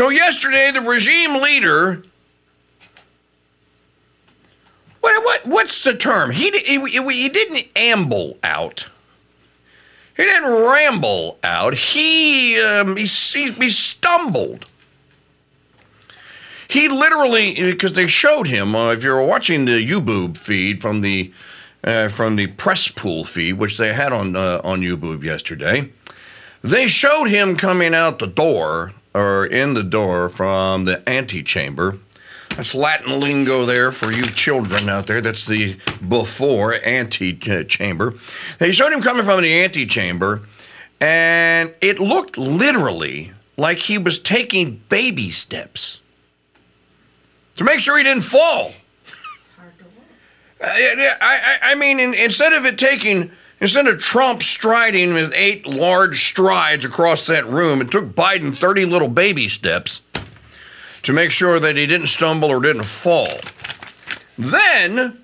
So yesterday, the regime leader. What, what what's the term? He, he he didn't amble out. He didn't ramble out. He um, he, he, he stumbled. He literally, because they showed him. Uh, if you're watching the YouBoob feed from the uh, from the press pool feed, which they had on uh, on YouBoob yesterday, they showed him coming out the door or in the door from the antechamber. That's Latin lingo there for you children out there. That's the before antechamber. They showed him coming from the antechamber, and it looked literally like he was taking baby steps to make sure he didn't fall. Uh, I, I, I mean, in, instead of it taking, instead of Trump striding with eight large strides across that room, it took Biden 30 little baby steps to make sure that he didn't stumble or didn't fall. Then,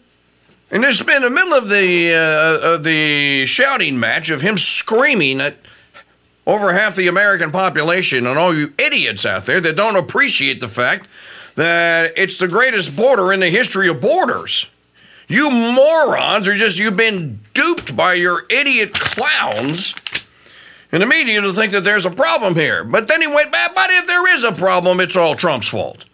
and it's been the middle of the, uh, of the shouting match of him screaming at over half the American population and all you idiots out there that don't appreciate the fact that it's the greatest border in the history of borders. You morons are just, you've been duped by your idiot clowns in the media to think that there's a problem here. But then he went, but if there is a problem, it's all Trump's fault.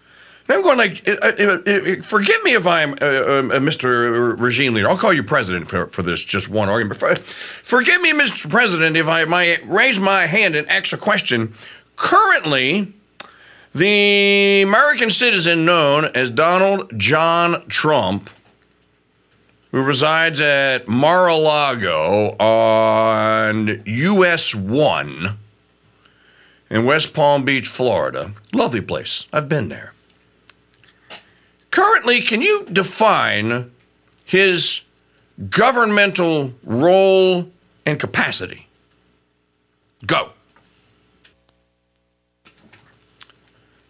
And I'm going like, forgive me if I'm uh, uh Mr. Regime Leader. I'll call you President for, for this just one argument. Forgive me, Mr. President, if I might raise my hand and ask a question. Currently, the American citizen known as Donald John Trump who resides at Mar a Lago on US 1 in West Palm Beach, Florida. Lovely place. I've been there. Currently, can you define his governmental role and capacity? Go.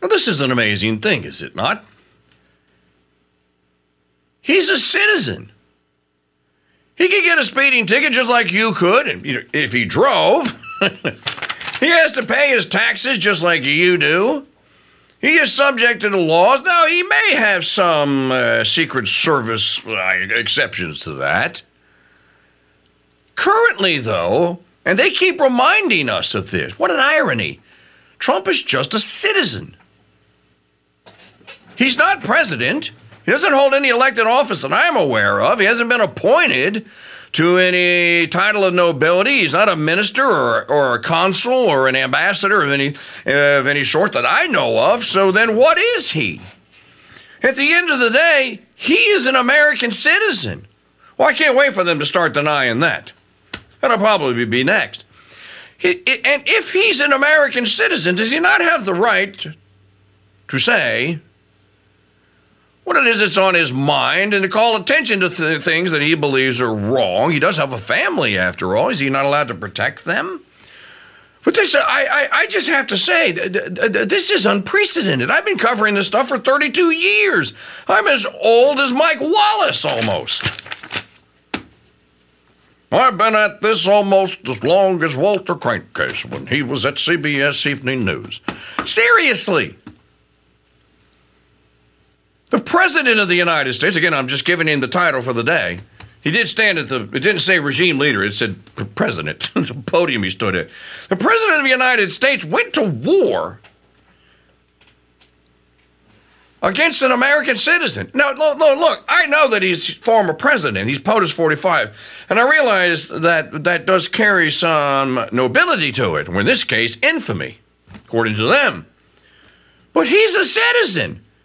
Now, this is an amazing thing, is it not? He's a citizen. He could get a speeding ticket just like you could, if he drove. he has to pay his taxes just like you do. He is subject to the laws. Now, he may have some uh, Secret Service uh, exceptions to that. Currently, though, and they keep reminding us of this, what an irony. Trump is just a citizen. He's not president. He doesn't hold any elected office that I'm aware of. He hasn't been appointed to any title of nobility. He's not a minister or, or a consul or an ambassador of any, of any sort that I know of. So then what is he? At the end of the day, he is an American citizen. Well, I can't wait for them to start denying that. That'll probably be next. and if he's an American citizen, does he not have the right to say, what it is that's on his mind and to call attention to th- things that he believes are wrong. He does have a family, after all. Is he not allowed to protect them? But this, I, I, I just have to say, this is unprecedented. I've been covering this stuff for 32 years. I'm as old as Mike Wallace almost. I've been at this almost as long as Walter Crankcase when he was at CBS Evening News. Seriously. The President of the United States, again, I'm just giving him the title for the day. He did stand at the, it didn't say regime leader, it said president, the podium he stood at. The President of the United States went to war against an American citizen. Now, look, look, I know that he's former president. He's POTUS 45. And I realize that that does carry some nobility to it, or in this case, infamy, according to them. But he's a citizen.